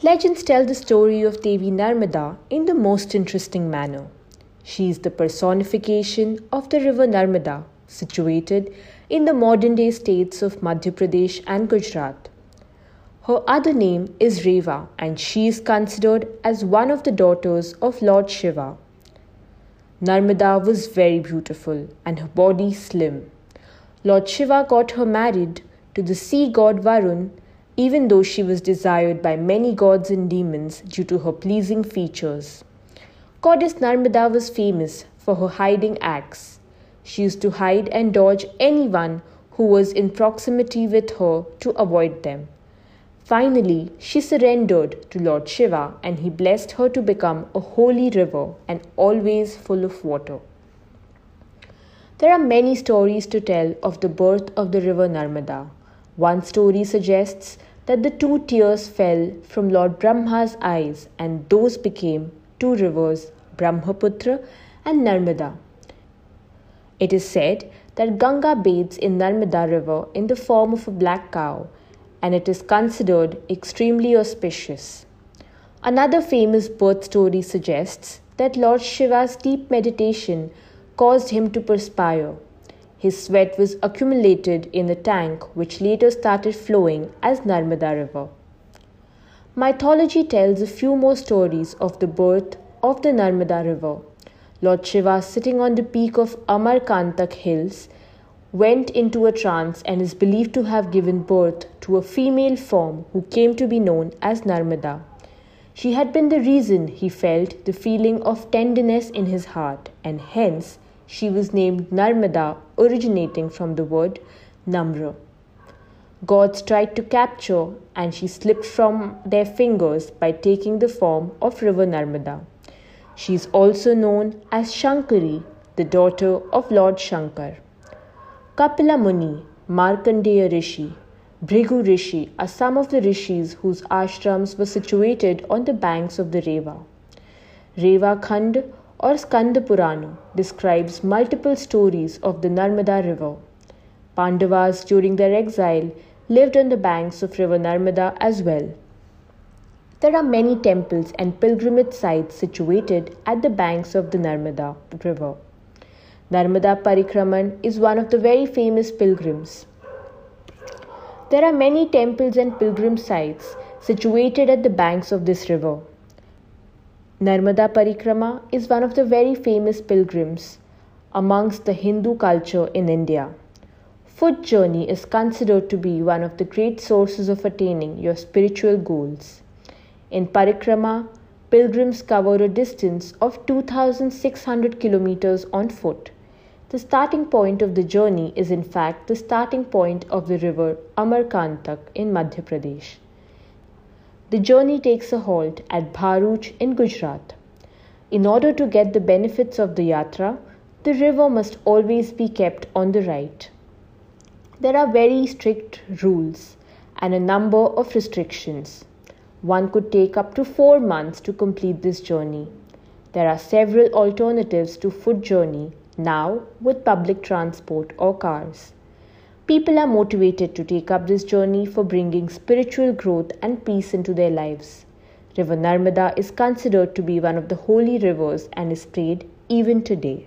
Legends tell the story of Devi Narmada in the most interesting manner. She is the personification of the river Narmada, situated in the modern day states of Madhya Pradesh and Gujarat. Her other name is Reva, and she is considered as one of the daughters of Lord Shiva. Narmada was very beautiful and her body slim. Lord Shiva got her married to the sea god Varun, even though she was desired by many gods and demons due to her pleasing features. Goddess Narmada was famous for her hiding acts. She used to hide and dodge anyone who was in proximity with her to avoid them. Finally, she surrendered to Lord Shiva and he blessed her to become a holy river and always full of water. There are many stories to tell of the birth of the river Narmada. One story suggests that the two tears fell from Lord Brahma's eyes and those became two rivers, Brahmaputra and Narmada. It is said that Ganga bathes in Narmada river in the form of a black cow and it is considered extremely auspicious. Another famous birth story suggests that Lord Shiva's deep meditation caused him to perspire. His sweat was accumulated in the tank, which later started flowing as Narmada River. Mythology tells a few more stories of the birth of the Narmada River. Lord Shiva, sitting on the peak of Amarkantak Hills, went into a trance and is believed to have given birth to a female form who came to be known as Narmada. She had been the reason he felt the feeling of tenderness in his heart, and hence she was named Narmada, originating from the word Namra. Gods tried to capture, and she slipped from their fingers by taking the form of River Narmada. She is also known as Shankari, the daughter of Lord Shankar. Kapila Muni, Markandeya Rishi, Bhrigu Rishi are some of the rishis whose ashrams were situated on the banks of the Reva. Reva Khand or Skanda Purana describes multiple stories of the Narmada river. Pandavas during their exile lived on the banks of river Narmada as well. There are many temples and pilgrimage sites situated at the banks of the Narmada river. Narmada Parikraman is one of the very famous pilgrims. There are many temples and pilgrim sites situated at the banks of this river. Narmada Parikrama is one of the very famous pilgrims amongst the Hindu culture in India. Foot journey is considered to be one of the great sources of attaining your spiritual goals. In Parikrama, pilgrims cover a distance of 2600 kilometers on foot. The starting point of the journey is in fact the starting point of the river Amarkantak in Madhya Pradesh. The journey takes a halt at Bharuch in Gujarat. In order to get the benefits of the yatra, the river must always be kept on the right. There are very strict rules and a number of restrictions. One could take up to 4 months to complete this journey. There are several alternatives to foot journey now with public transport or cars. People are motivated to take up this journey for bringing spiritual growth and peace into their lives. River Narmada is considered to be one of the holy rivers and is prayed even today.